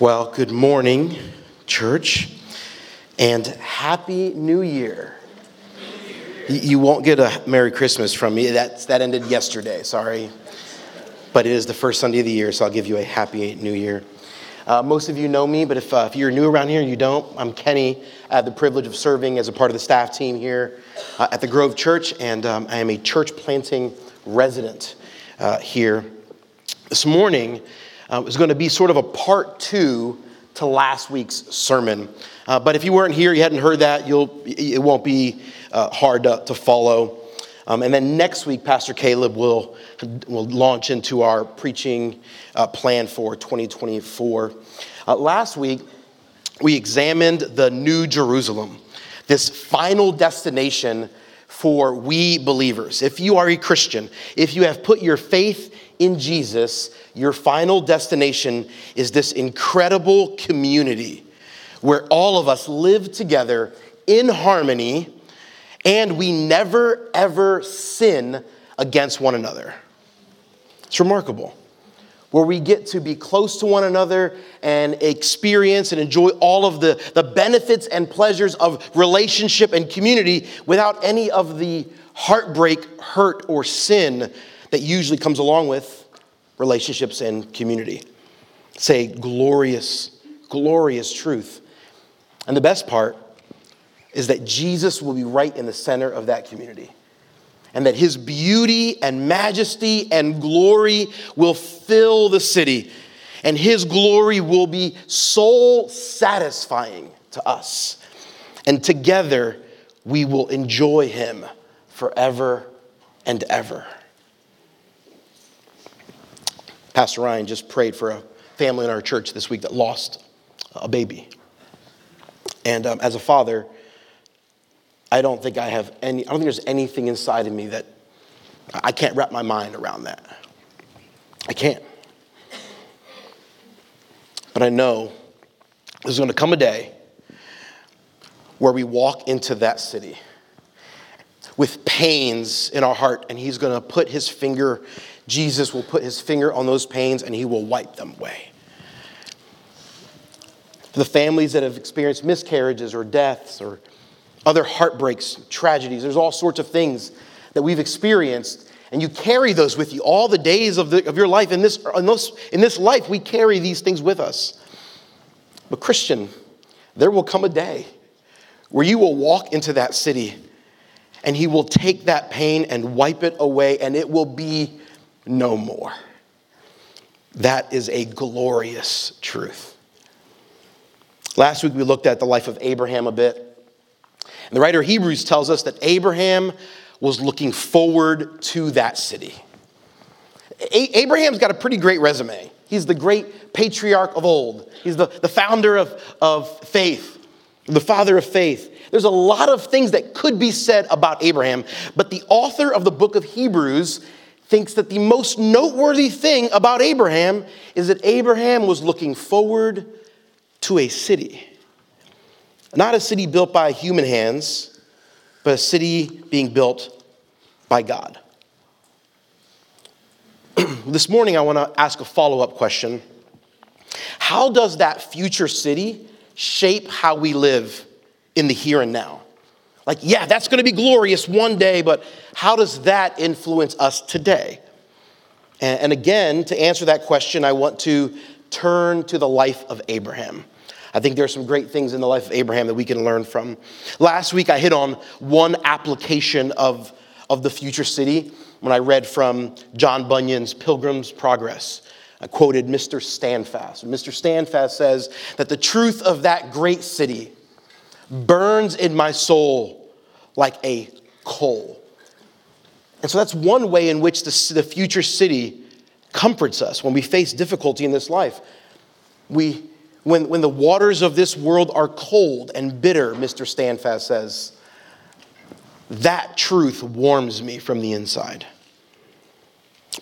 Well, good morning, church, and happy new year. You won't get a Merry Christmas from me. That's, that ended yesterday, sorry. But it is the first Sunday of the year, so I'll give you a happy new year. Uh, most of you know me, but if, uh, if you're new around here and you don't, I'm Kenny. I have the privilege of serving as a part of the staff team here uh, at the Grove Church, and um, I am a church planting resident uh, here. This morning, uh, is going to be sort of a part two to last week's sermon. Uh, but if you weren't here, you hadn't heard that, you'll, it won't be uh, hard to, to follow. Um, and then next week, Pastor Caleb will, will launch into our preaching uh, plan for 2024. Uh, last week, we examined the New Jerusalem, this final destination for we believers. If you are a Christian, if you have put your faith in Jesus, your final destination is this incredible community where all of us live together in harmony and we never ever sin against one another. It's remarkable. Where we get to be close to one another and experience and enjoy all of the, the benefits and pleasures of relationship and community without any of the heartbreak, hurt, or sin that usually comes along with relationships and community. A glorious, glorious truth. And the best part is that Jesus will be right in the center of that community. And that his beauty and majesty and glory will fill the city. And his glory will be soul satisfying to us. And together we will enjoy him forever and ever. Pastor Ryan just prayed for a family in our church this week that lost a baby. And um, as a father, I don't think I have any, I don't think there's anything inside of me that I can't wrap my mind around that. I can't. But I know there's going to come a day where we walk into that city with pains in our heart, and He's going to put His finger Jesus will put his finger on those pains and he will wipe them away. For the families that have experienced miscarriages or deaths or other heartbreaks, tragedies, there's all sorts of things that we've experienced, and you carry those with you all the days of, the, of your life. In this, in, in this life, we carry these things with us. But, Christian, there will come a day where you will walk into that city and he will take that pain and wipe it away, and it will be no more. That is a glorious truth. Last week we looked at the life of Abraham a bit. And the writer of Hebrews tells us that Abraham was looking forward to that city. A- Abraham's got a pretty great resume. He's the great patriarch of old, he's the, the founder of, of faith, the father of faith. There's a lot of things that could be said about Abraham, but the author of the book of Hebrews thinks that the most noteworthy thing about Abraham is that Abraham was looking forward to a city. Not a city built by human hands, but a city being built by God. this morning, I want to ask a follow up question How does that future city shape how we live in the here and now? Like, yeah, that's going to be glorious one day, but how does that influence us today? And, again, to answer that question, I want to turn to the life of Abraham. I think there are some great things in the life of Abraham that we can learn from. Last week, I hit on one application of, of the future city when I read from John Bunyan's Pilgrim's Progress. I quoted Mr. Standfast. Mr. Standfast says that the truth of that great city burns in my soul like a coal. And so that's one way in which the, the future city comforts us when we face difficulty in this life. We, when, when the waters of this world are cold and bitter, Mr. Standfast says, that truth warms me from the inside.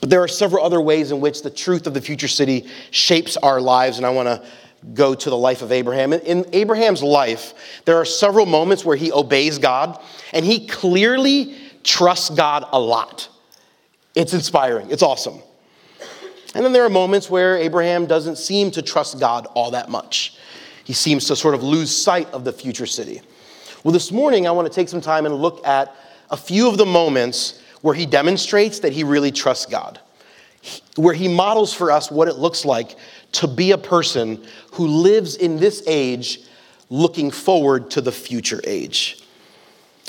But there are several other ways in which the truth of the future city shapes our lives, and I want to go to the life of Abraham. In Abraham's life, there are several moments where he obeys God and he clearly trusts God a lot. It's inspiring, it's awesome. And then there are moments where Abraham doesn't seem to trust God all that much. He seems to sort of lose sight of the future city. Well, this morning I want to take some time and look at a few of the moments where he demonstrates that he really trusts God, where he models for us what it looks like to be a person who lives in this age looking forward to the future age.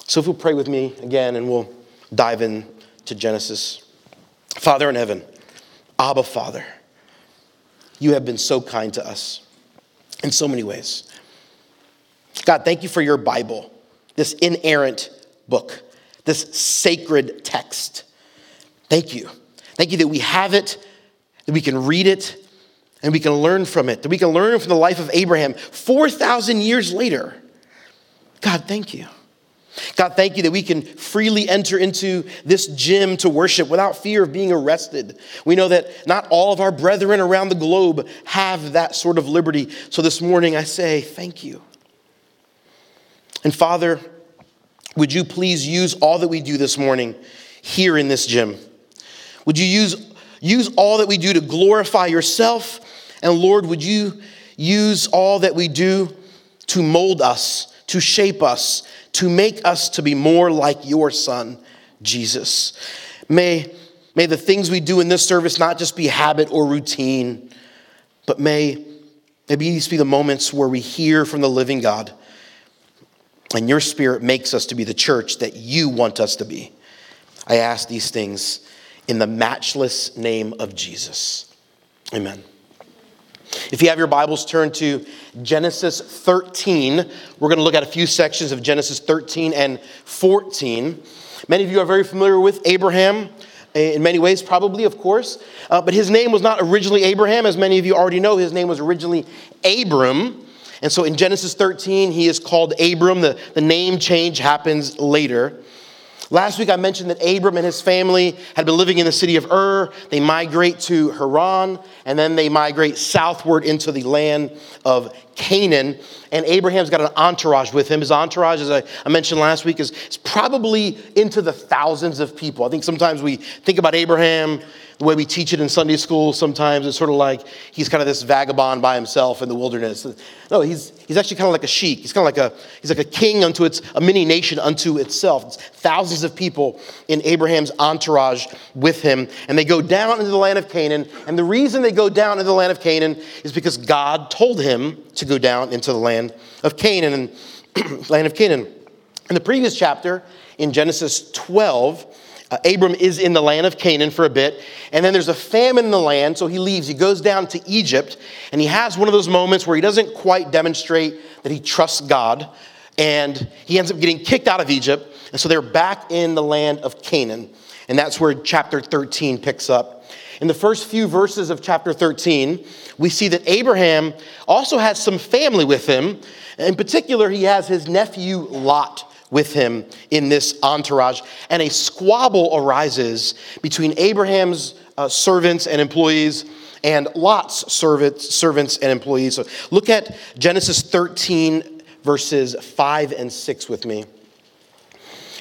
So if you'll pray with me again and we'll dive in to Genesis. Father in heaven, Abba Father, you have been so kind to us in so many ways. God, thank you for your Bible, this inerrant book, this sacred text. Thank you. Thank you that we have it, that we can read it, and we can learn from it, that we can learn from the life of Abraham 4,000 years later. God, thank you. God, thank you that we can freely enter into this gym to worship without fear of being arrested. We know that not all of our brethren around the globe have that sort of liberty. So this morning I say, thank you. And Father, would you please use all that we do this morning here in this gym? Would you use, use all that we do to glorify yourself? And Lord, would you use all that we do to mold us, to shape us, to make us to be more like your son, Jesus. May, may the things we do in this service not just be habit or routine, but may, maybe these be the moments where we hear from the living God and your spirit makes us to be the church that you want us to be. I ask these things in the matchless name of Jesus. Amen. If you have your Bibles, turn to Genesis 13. We're going to look at a few sections of Genesis 13 and 14. Many of you are very familiar with Abraham in many ways, probably, of course. Uh, but his name was not originally Abraham, as many of you already know. His name was originally Abram. And so in Genesis 13, he is called Abram. The, the name change happens later. Last week I mentioned that Abram and his family had been living in the city of Ur. They migrate to Haran, and then they migrate southward into the land of Canaan. And Abraham's got an entourage with him. His entourage, as I, I mentioned last week, is, is probably into the thousands of people. I think sometimes we think about Abraham the way we teach it in Sunday school sometimes, it's sort of like he's kind of this vagabond by himself in the wilderness. No, he's, he's actually kind of like a sheik. He's kind of like a, he's like a king unto its, a mini nation unto itself. It's thousands of people in Abraham's entourage with him. And they go down into the land of Canaan. And the reason they go down into the land of Canaan is because God told him to go down into the land of Canaan and land of Canaan. In the previous chapter, in Genesis 12, uh, Abram is in the land of Canaan for a bit, and then there's a famine in the land, so he leaves. He goes down to Egypt, and he has one of those moments where he doesn't quite demonstrate that he trusts God, and he ends up getting kicked out of Egypt, and so they're back in the land of Canaan. And that's where chapter 13 picks up. In the first few verses of chapter 13, we see that Abraham also has some family with him. In particular, he has his nephew Lot with him in this entourage. And a squabble arises between Abraham's uh, servants and employees and Lot's servants, servants and employees. So look at Genesis 13, verses 5 and 6 with me.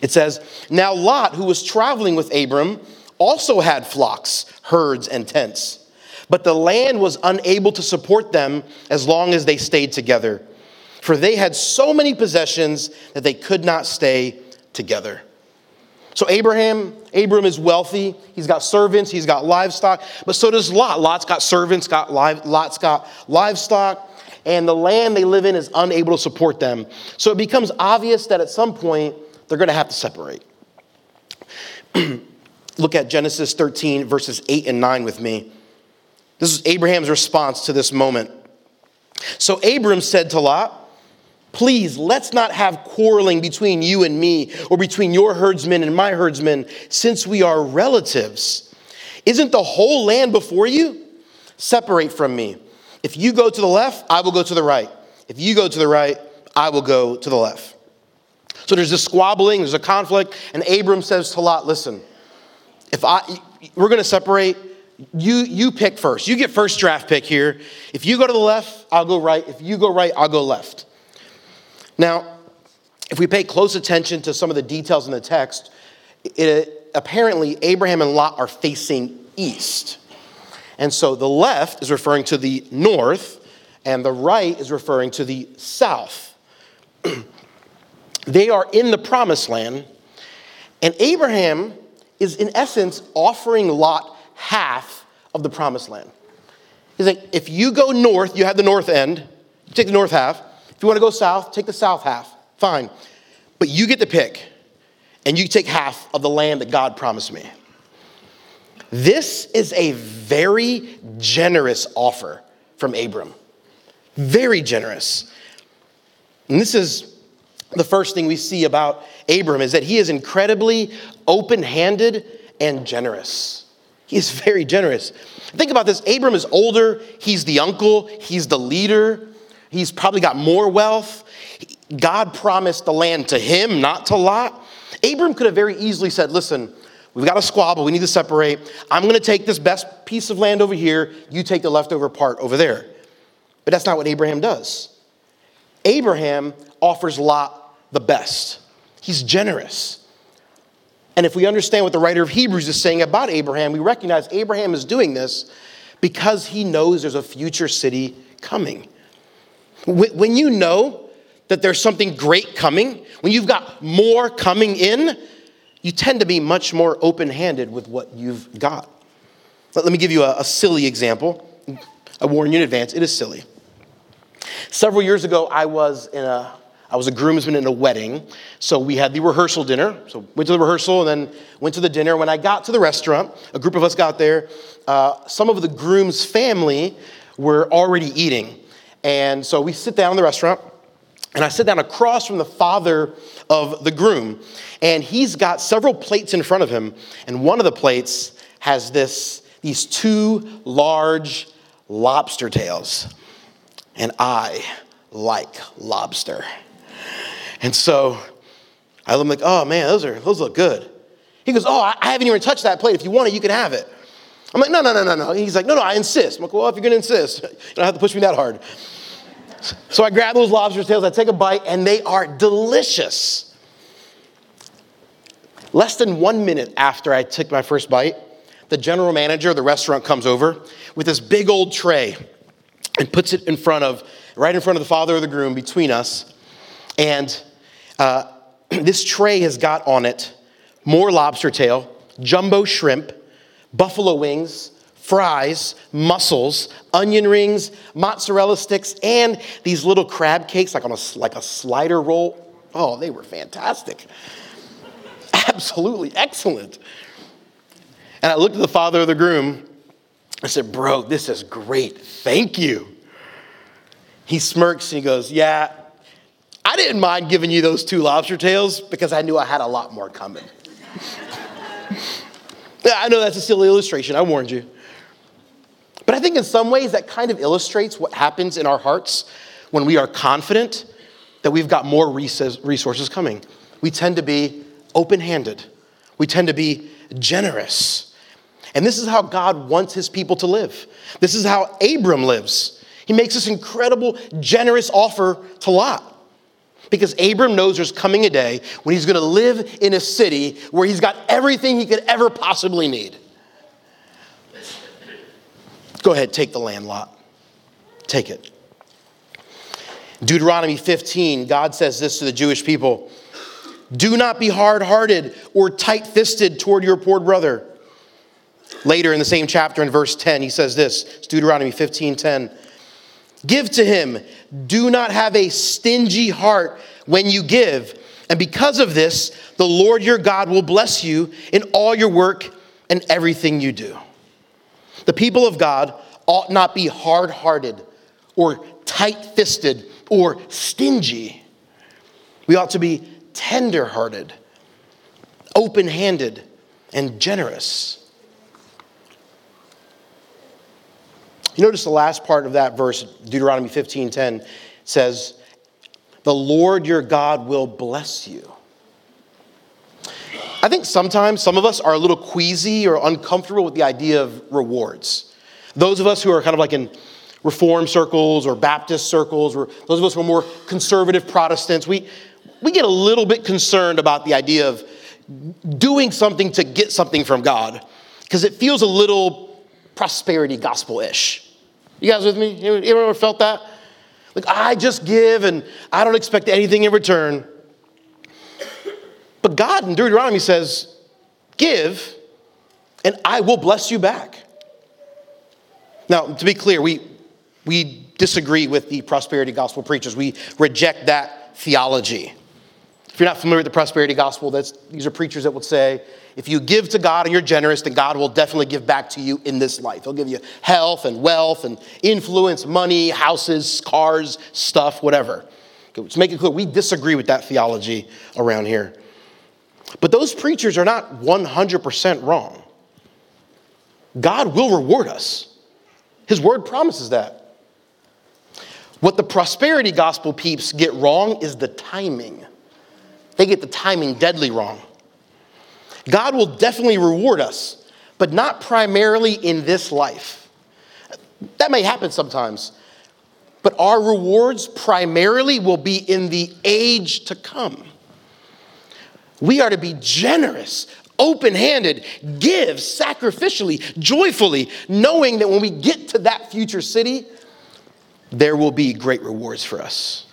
It says, Now Lot, who was traveling with Abram, also had flocks, herds, and tents. But the land was unable to support them as long as they stayed together for they had so many possessions that they could not stay together. So Abraham, Abram is wealthy. He's got servants, he's got livestock, but so does Lot. Lot's got servants, got live, Lot's got livestock, and the land they live in is unable to support them. So it becomes obvious that at some point they're going to have to separate. Look at Genesis 13, verses 8 and 9 with me. This is Abraham's response to this moment. So Abram said to Lot, Please, let's not have quarreling between you and me or between your herdsmen and my herdsmen, since we are relatives. Isn't the whole land before you? Separate from me. If you go to the left, I will go to the right. If you go to the right, I will go to the left. So there's this squabbling, there's a conflict, and Abram says to Lot, listen, if I we're gonna separate, you you pick first. You get first draft pick here. If you go to the left, I'll go right. If you go right, I'll go left. Now, if we pay close attention to some of the details in the text, it, apparently Abraham and Lot are facing east. And so the left is referring to the north, and the right is referring to the south. they are in the promised land, and Abraham is, in essence, offering Lot half of the promised land. He's like, if you go north, you have the north end, you take the north half. If you want to go south, take the south half. Fine. But you get to pick, and you take half of the land that God promised me. This is a very generous offer from Abram. Very generous. And this is the first thing we see about Abram is that he is incredibly open-handed and generous. He is very generous. Think about this. Abram is older, he's the uncle, he's the leader, he's probably got more wealth. God promised the land to him, not to Lot. Abram could have very easily said, Listen, we've got a squabble, we need to separate. I'm going to take this best piece of land over here, you take the leftover part over there. But that's not what Abraham does. Abraham offers Lot the best, he's generous. And if we understand what the writer of Hebrews is saying about Abraham, we recognize Abraham is doing this because he knows there's a future city coming. When you know that there's something great coming, when you've got more coming in, you tend to be much more open handed with what you've got. Let me give you a, a silly example. I warn you in advance, it is silly. Several years ago, I was in a I was a groomsman in a wedding, so we had the rehearsal dinner. So went to the rehearsal and then went to the dinner. When I got to the restaurant, a group of us got there. Uh, some of the groom's family were already eating, and so we sit down in the restaurant. And I sit down across from the father of the groom, and he's got several plates in front of him, and one of the plates has this these two large lobster tails, and I like lobster. And so I'm like, oh man, those are those look good. He goes, oh, I haven't even touched that plate. If you want it, you can have it. I'm like, no, no, no, no, no. He's like, no, no, I insist. I'm like, well, if you're gonna insist, you don't have to push me that hard. So I grab those lobster tails, I take a bite, and they are delicious. Less than one minute after I took my first bite, the general manager of the restaurant comes over with this big old tray and puts it in front of, right in front of the father of the groom between us. And uh, this tray has got on it more lobster tail, jumbo shrimp, buffalo wings, fries, mussels, onion rings, mozzarella sticks, and these little crab cakes like on a, like a slider roll. Oh, they were fantastic. Absolutely excellent. And I looked at the father of the groom. I said, Bro, this is great. Thank you. He smirks and he goes, Yeah, I didn't mind giving you those two lobster tails because I knew I had a lot more coming. I know that's a silly illustration, I warned you. But I think in some ways that kind of illustrates what happens in our hearts when we are confident that we've got more resources coming. We tend to be open handed, we tend to be generous. And this is how God wants his people to live. This is how Abram lives. He makes this incredible, generous offer to Lot. Because Abram knows there's coming a day when he's going to live in a city where he's got everything he could ever possibly need. Go ahead, take the land lot. Take it. Deuteronomy 15, God says this to the Jewish people Do not be hard hearted or tight fisted toward your poor brother. Later in the same chapter, in verse 10, he says this it's Deuteronomy 15 10. Give to him. Do not have a stingy heart when you give. And because of this, the Lord your God will bless you in all your work and everything you do. The people of God ought not be hard hearted or tight fisted or stingy. We ought to be tender hearted, open handed, and generous. You notice the last part of that verse, Deuteronomy 15:10, says, "The Lord your God will bless you." I think sometimes some of us are a little queasy or uncomfortable with the idea of rewards. Those of us who are kind of like in reform circles or Baptist circles, or those of us who are more conservative Protestants, we, we get a little bit concerned about the idea of doing something to get something from God because it feels a little prosperity gospel ish. You guys with me? You ever felt that? Like, I just give and I don't expect anything in return. But God in Deuteronomy says, Give and I will bless you back. Now, to be clear, we, we disagree with the prosperity gospel preachers. We reject that theology. If you're not familiar with the prosperity gospel, that's, these are preachers that would say, if you give to God and you're generous, then God will definitely give back to you in this life. He'll give you health and wealth and influence, money, houses, cars, stuff, whatever. Okay, let's make it clear, we disagree with that theology around here. But those preachers are not 100% wrong. God will reward us. His word promises that. What the prosperity gospel peeps get wrong is the timing. They get the timing deadly wrong. God will definitely reward us, but not primarily in this life. That may happen sometimes, but our rewards primarily will be in the age to come. We are to be generous, open handed, give sacrificially, joyfully, knowing that when we get to that future city, there will be great rewards for us.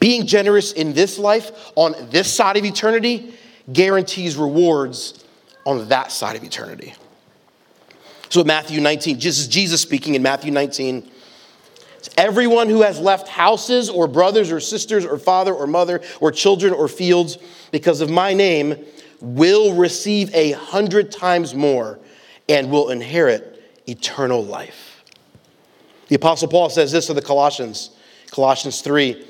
Being generous in this life, on this side of eternity, guarantees rewards on that side of eternity. So, Matthew 19, this is Jesus speaking in Matthew 19. Everyone who has left houses or brothers or sisters or father or mother or children or fields because of my name will receive a hundred times more and will inherit eternal life. The Apostle Paul says this to the Colossians, Colossians 3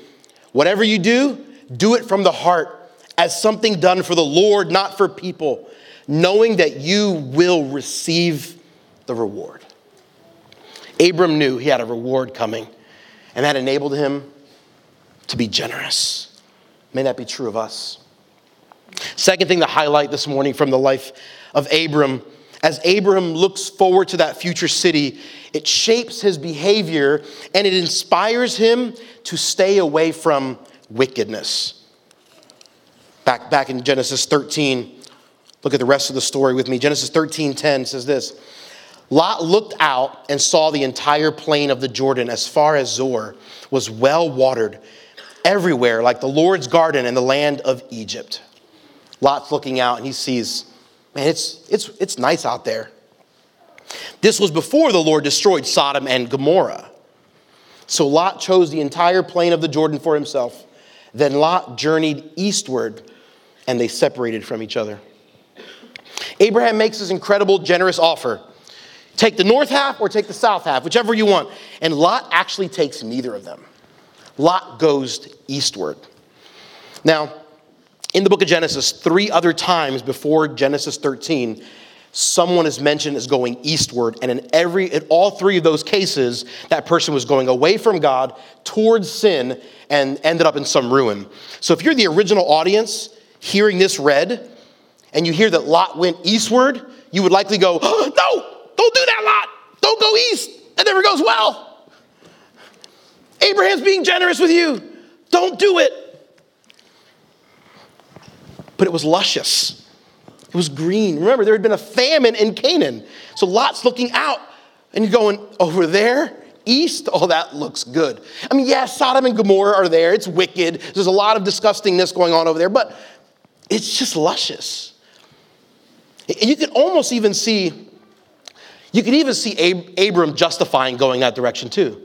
Whatever you do, do it from the heart as something done for the Lord, not for people, knowing that you will receive the reward. Abram knew he had a reward coming, and that enabled him to be generous. May that be true of us. Second thing to highlight this morning from the life of Abram as Abram looks forward to that future city, it shapes his behavior and it inspires him to stay away from wickedness. Back, back in Genesis 13, look at the rest of the story with me. Genesis 13 10 says this Lot looked out and saw the entire plain of the Jordan as far as Zoar was well watered everywhere, like the Lord's garden in the land of Egypt. Lot's looking out and he sees, man, it's, it's, it's nice out there. This was before the Lord destroyed Sodom and Gomorrah. So Lot chose the entire plain of the Jordan for himself. Then Lot journeyed eastward and they separated from each other. Abraham makes this incredible, generous offer take the north half or take the south half, whichever you want. And Lot actually takes neither of them. Lot goes eastward. Now, in the book of Genesis, three other times before Genesis 13, someone is mentioned as going eastward. And in every in all three of those cases, that person was going away from God towards sin and ended up in some ruin. So if you're the original audience hearing this read, and you hear that Lot went eastward, you would likely go, oh, No, don't do that, Lot. Don't go east. That never goes well. Abraham's being generous with you. Don't do it but it was luscious. It was green. Remember, there had been a famine in Canaan. So Lot's looking out and you're going, over there, east, oh, that looks good. I mean, yeah, Sodom and Gomorrah are there. It's wicked. There's a lot of disgustingness going on over there, but it's just luscious. And you could almost even see, you could even see Ab- Abram justifying going that direction too.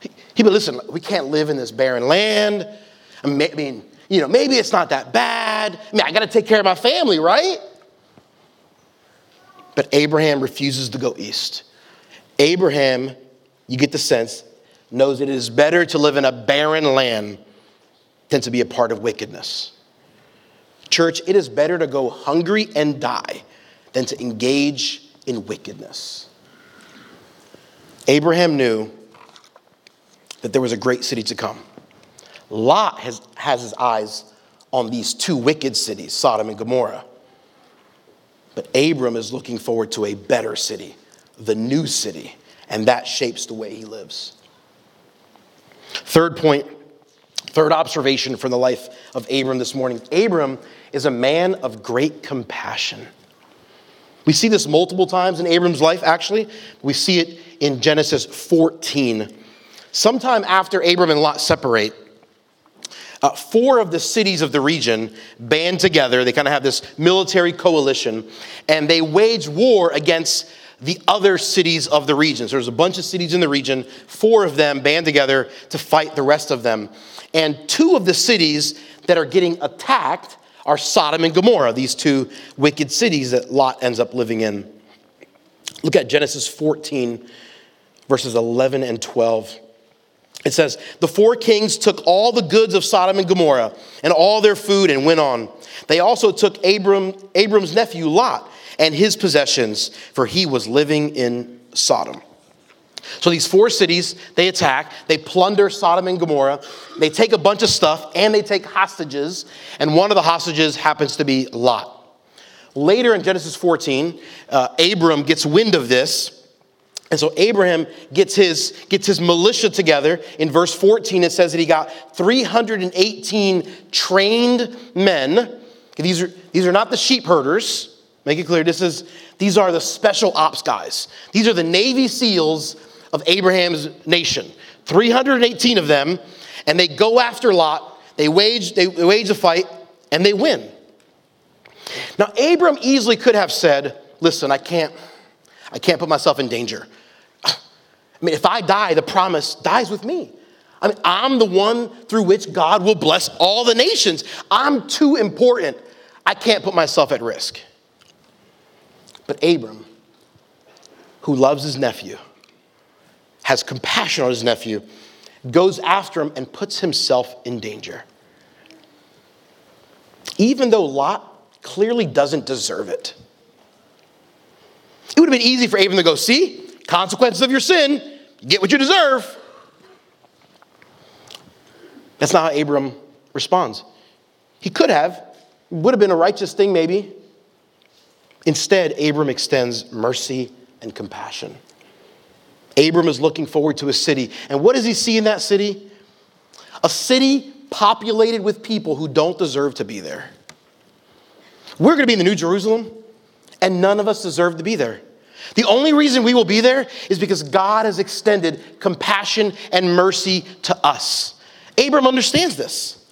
He, he but listen, we can't live in this barren land. I mean, you know, maybe it's not that bad. I mean, I got to take care of my family, right? But Abraham refuses to go east. Abraham, you get the sense, knows it is better to live in a barren land than to be a part of wickedness. Church, it is better to go hungry and die than to engage in wickedness. Abraham knew that there was a great city to come. Lot has, has his eyes on these two wicked cities, Sodom and Gomorrah. But Abram is looking forward to a better city, the new city, and that shapes the way he lives. Third point, third observation from the life of Abram this morning Abram is a man of great compassion. We see this multiple times in Abram's life, actually. We see it in Genesis 14. Sometime after Abram and Lot separate, uh, four of the cities of the region band together. They kind of have this military coalition, and they wage war against the other cities of the region. So there's a bunch of cities in the region. Four of them band together to fight the rest of them. And two of the cities that are getting attacked are Sodom and Gomorrah, these two wicked cities that Lot ends up living in. Look at Genesis 14, verses 11 and 12. It says, The four kings took all the goods of Sodom and Gomorrah and all their food and went on. They also took Abram, Abram's nephew Lot and his possessions, for he was living in Sodom. So these four cities, they attack, they plunder Sodom and Gomorrah, they take a bunch of stuff, and they take hostages, and one of the hostages happens to be Lot. Later in Genesis 14, uh, Abram gets wind of this, and so Abraham gets his, gets his militia together. In verse 14, it says that he got 318 trained men. These are, these are not the sheep herders. Make it clear, this is, these are the special ops guys. These are the Navy SEALs of Abraham's nation. 318 of them, and they go after Lot. They wage, they wage a fight, and they win. Now, Abram easily could have said, Listen, I can't, I can't put myself in danger. I mean, if I die, the promise dies with me. I mean, I'm the one through which God will bless all the nations. I'm too important. I can't put myself at risk. But Abram, who loves his nephew, has compassion on his nephew, goes after him and puts himself in danger. Even though Lot clearly doesn't deserve it. It would have been easy for Abram to go, see, consequences of your sin, get what you deserve. That's not how Abram responds. He could have, would have been a righteous thing maybe. Instead, Abram extends mercy and compassion. Abram is looking forward to a city. And what does he see in that city? A city populated with people who don't deserve to be there. We're going to be in the New Jerusalem, and none of us deserve to be there. The only reason we will be there is because God has extended compassion and mercy to us. Abram understands this.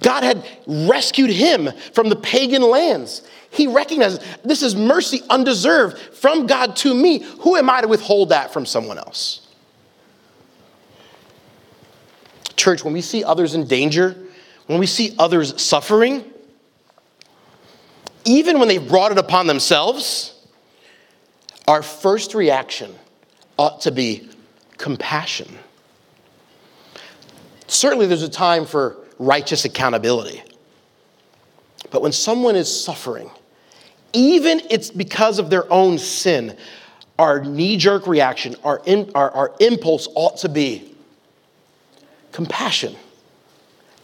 God had rescued him from the pagan lands. He recognizes this is mercy undeserved from God to me. Who am I to withhold that from someone else? Church, when we see others in danger, when we see others suffering, even when they've brought it upon themselves, our first reaction ought to be compassion. Certainly, there's a time for righteous accountability. But when someone is suffering, even it's because of their own sin, our knee jerk reaction, our, in, our, our impulse ought to be compassion,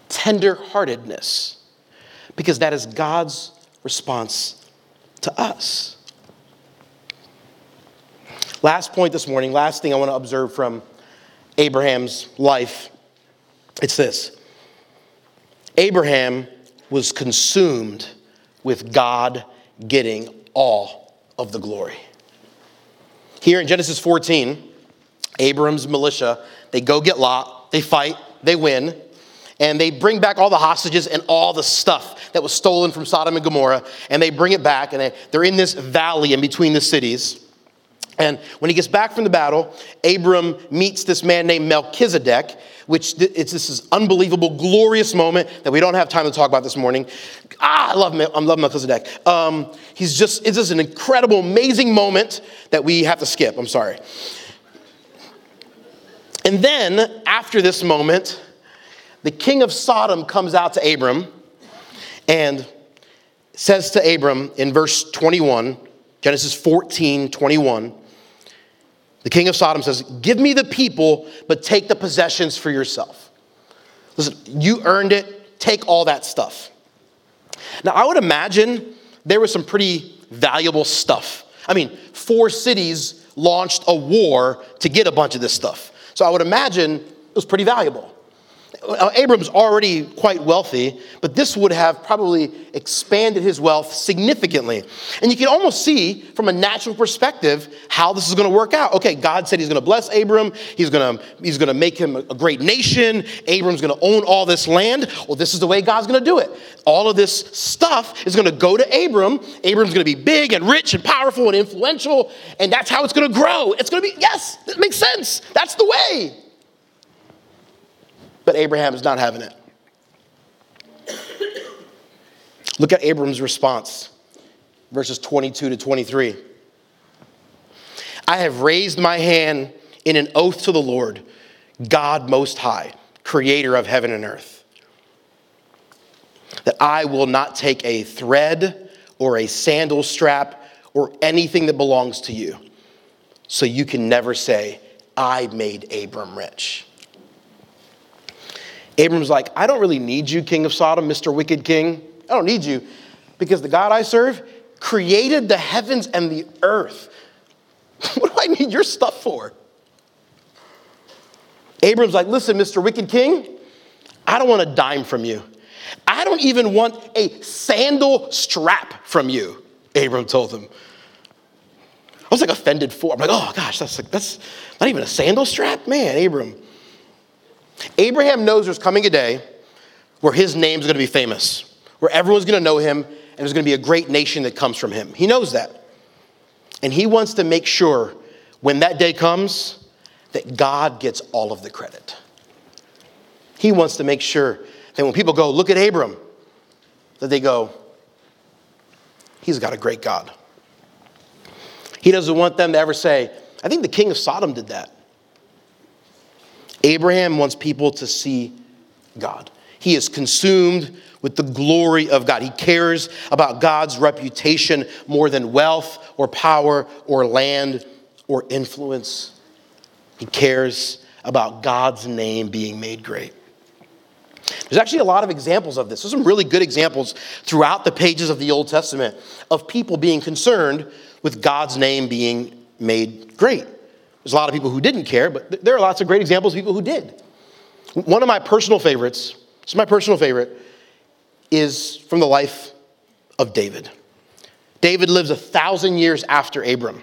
tender heartedness, because that is God's response to us. Last point this morning, last thing I want to observe from Abraham's life, it's this Abraham was consumed with God getting all of the glory. Here in Genesis 14, Abram's militia, they go get Lot, they fight, they win, and they bring back all the hostages and all the stuff that was stolen from Sodom and Gomorrah, and they bring it back, and they, they're in this valley in between the cities. And when he gets back from the battle, Abram meets this man named Melchizedek, which it's this is unbelievable, glorious moment that we don't have time to talk about this morning. Ah, I love, I love Melchizedek. Um, he's just, it's just an incredible, amazing moment that we have to skip. I'm sorry. And then, after this moment, the king of Sodom comes out to Abram and says to Abram in verse 21, Genesis 14, 21, the king of Sodom says, Give me the people, but take the possessions for yourself. Listen, you earned it, take all that stuff. Now, I would imagine there was some pretty valuable stuff. I mean, four cities launched a war to get a bunch of this stuff. So I would imagine it was pretty valuable. Uh, Abram's already quite wealthy, but this would have probably expanded his wealth significantly. And you can almost see from a natural perspective how this is going to work out. Okay, God said he's going to bless Abram, he's going to, he's going to make him a great nation, Abram's going to own all this land. Well, this is the way God's going to do it. All of this stuff is going to go to Abram. Abram's going to be big and rich and powerful and influential, and that's how it's going to grow. It's going to be, yes, it makes sense. That's the way. But Abraham is not having it. Look at Abram's response, verses 22 to 23. I have raised my hand in an oath to the Lord, God Most High, creator of heaven and earth, that I will not take a thread or a sandal strap or anything that belongs to you. So you can never say, I made Abram rich. Abram's like, I don't really need you, king of Sodom, Mr. Wicked King. I don't need you because the God I serve created the heavens and the earth. what do I need your stuff for? Abram's like, listen, Mr. Wicked King, I don't want a dime from you. I don't even want a sandal strap from you, Abram told him. I was like offended for. I'm like, oh gosh, that's like that's not even a sandal strap? Man, Abram. Abraham knows there's coming a day where his name's going to be famous, where everyone's going to know him, and there's going to be a great nation that comes from him. He knows that. And he wants to make sure when that day comes that God gets all of the credit. He wants to make sure that when people go, look at Abram, that they go, he's got a great God. He doesn't want them to ever say, I think the king of Sodom did that. Abraham wants people to see God. He is consumed with the glory of God. He cares about God's reputation more than wealth or power or land or influence. He cares about God's name being made great. There's actually a lot of examples of this. There's some really good examples throughout the pages of the Old Testament of people being concerned with God's name being made great. There's a lot of people who didn't care, but there are lots of great examples of people who did. One of my personal favorites, this is my personal favorite, is from the life of David. David lives a thousand years after Abram.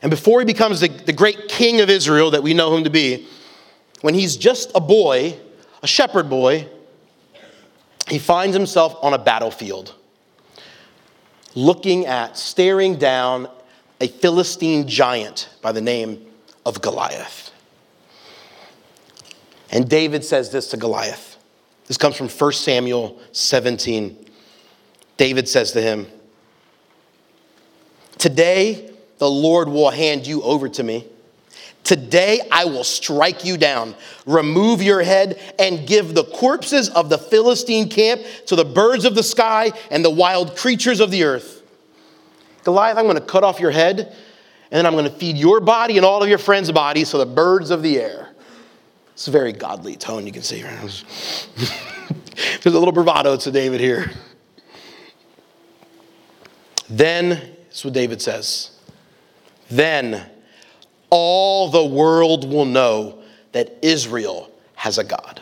And before he becomes the, the great king of Israel that we know him to be, when he's just a boy, a shepherd boy, he finds himself on a battlefield, looking at, staring down a Philistine giant by the name of Goliath. And David says this to Goliath. This comes from 1 Samuel 17. David says to him, Today the Lord will hand you over to me. Today I will strike you down, remove your head, and give the corpses of the Philistine camp to the birds of the sky and the wild creatures of the earth. Goliath, I'm going to cut off your head, and then I'm going to feed your body and all of your friends' bodies to the birds of the air. It's a very godly tone you can see. There's a little bravado to David here. Then, this is what David says. Then all the world will know that Israel has a God.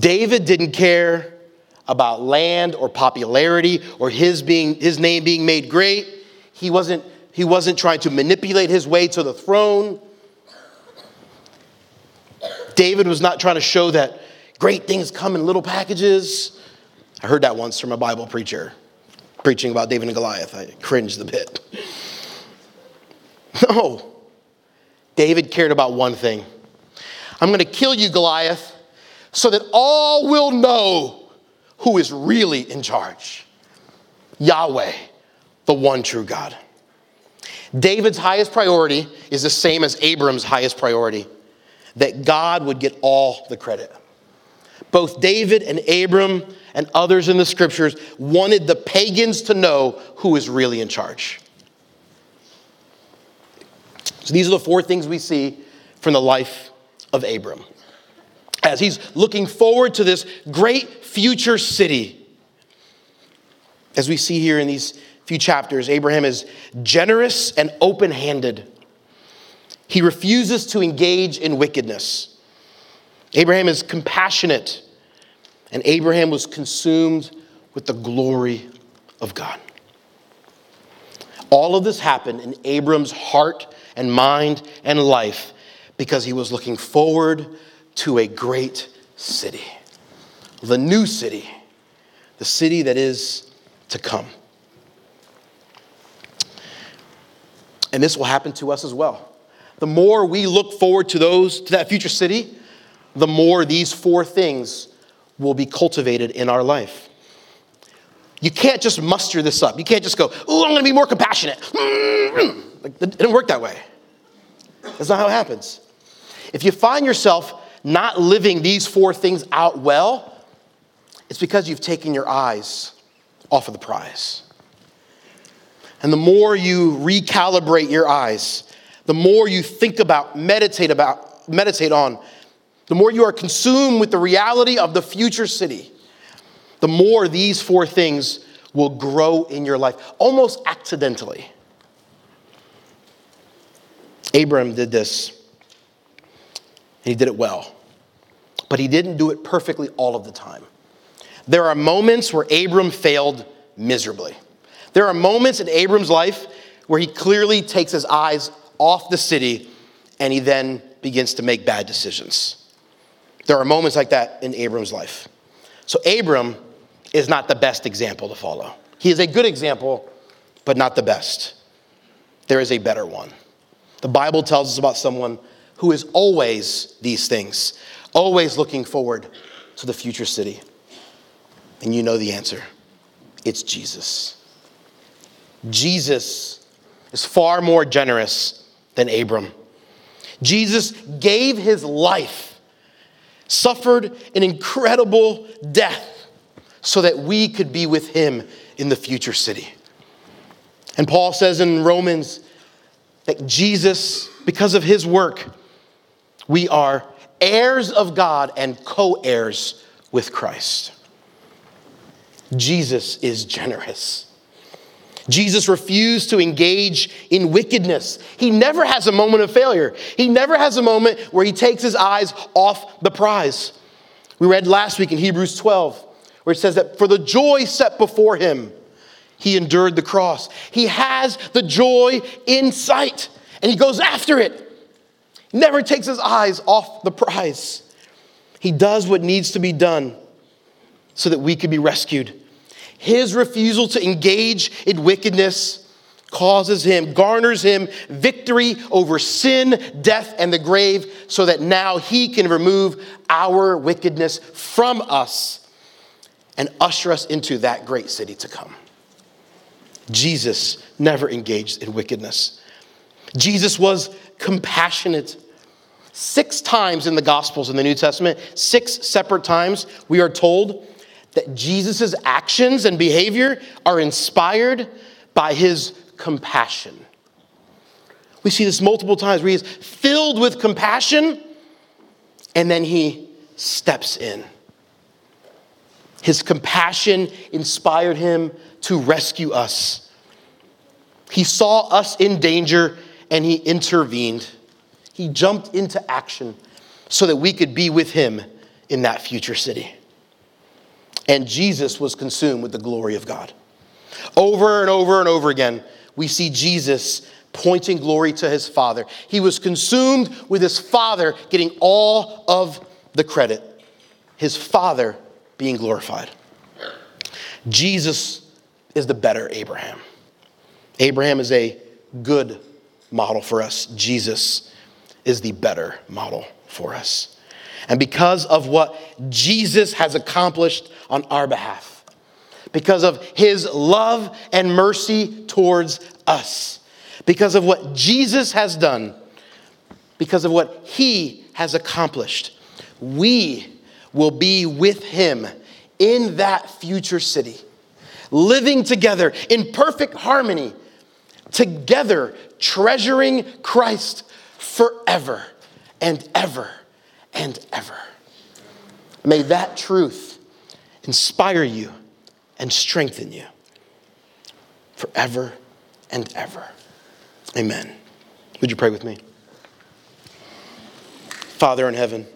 David didn't care about land or popularity or his, being, his name being made great. He wasn't, he wasn't trying to manipulate his way to the throne. David was not trying to show that great things come in little packages. I heard that once from a Bible preacher preaching about David and Goliath. I cringed a bit. No, David cared about one thing I'm going to kill you, Goliath, so that all will know who is really in charge Yahweh, the one true God. David's highest priority is the same as Abram's highest priority that God would get all the credit. Both David and Abram and others in the scriptures wanted the pagans to know who is really in charge. So these are the four things we see from the life of Abram. As he's looking forward to this great future city. As we see here in these few chapters, Abraham is generous and open handed. He refuses to engage in wickedness. Abraham is compassionate, and Abraham was consumed with the glory of God. All of this happened in Abram's heart and mind and life because he was looking forward to a great city, the new city, the city that is to come. And this will happen to us as well. The more we look forward to those to that future city, the more these four things will be cultivated in our life. You can't just muster this up. You can't just go, "Oh, I'm going to be more compassionate." Like, it didn't work that way. That's not how it happens. If you find yourself not living these four things out well, it's because you've taken your eyes off of the prize. And the more you recalibrate your eyes, the more you think about, meditate about, meditate on, the more you are consumed with the reality of the future city, the more these four things will grow in your life, almost accidentally. Abram did this, and he did it well, but he didn't do it perfectly all of the time. There are moments where Abram failed miserably. There are moments in Abram's life where he clearly takes his eyes off the city and he then begins to make bad decisions. There are moments like that in Abram's life. So, Abram is not the best example to follow. He is a good example, but not the best. There is a better one. The Bible tells us about someone who is always these things, always looking forward to the future city. And you know the answer it's Jesus. Jesus is far more generous than Abram. Jesus gave his life, suffered an incredible death so that we could be with him in the future city. And Paul says in Romans that Jesus, because of his work, we are heirs of God and co heirs with Christ. Jesus is generous. Jesus refused to engage in wickedness. He never has a moment of failure. He never has a moment where he takes his eyes off the prize. We read last week in Hebrews 12, where it says that for the joy set before him, he endured the cross. He has the joy in sight, and he goes after it. He never takes his eyes off the prize. He does what needs to be done so that we could be rescued. His refusal to engage in wickedness causes him, garners him victory over sin, death, and the grave, so that now he can remove our wickedness from us and usher us into that great city to come. Jesus never engaged in wickedness. Jesus was compassionate. Six times in the Gospels in the New Testament, six separate times, we are told that Jesus' actions and behavior are inspired by his compassion. We see this multiple times where he is filled with compassion and then he steps in. His compassion inspired him to rescue us. He saw us in danger and he intervened. He jumped into action so that we could be with him in that future city and Jesus was consumed with the glory of God. Over and over and over again, we see Jesus pointing glory to his Father. He was consumed with his Father getting all of the credit, his Father being glorified. Jesus is the better Abraham. Abraham is a good model for us. Jesus is the better model for us. And because of what Jesus has accomplished on our behalf, because of his love and mercy towards us, because of what Jesus has done, because of what he has accomplished, we will be with him in that future city, living together in perfect harmony, together treasuring Christ forever and ever and ever. May that truth inspire you and strengthen you forever and ever. Amen. Would you pray with me? Father in heaven,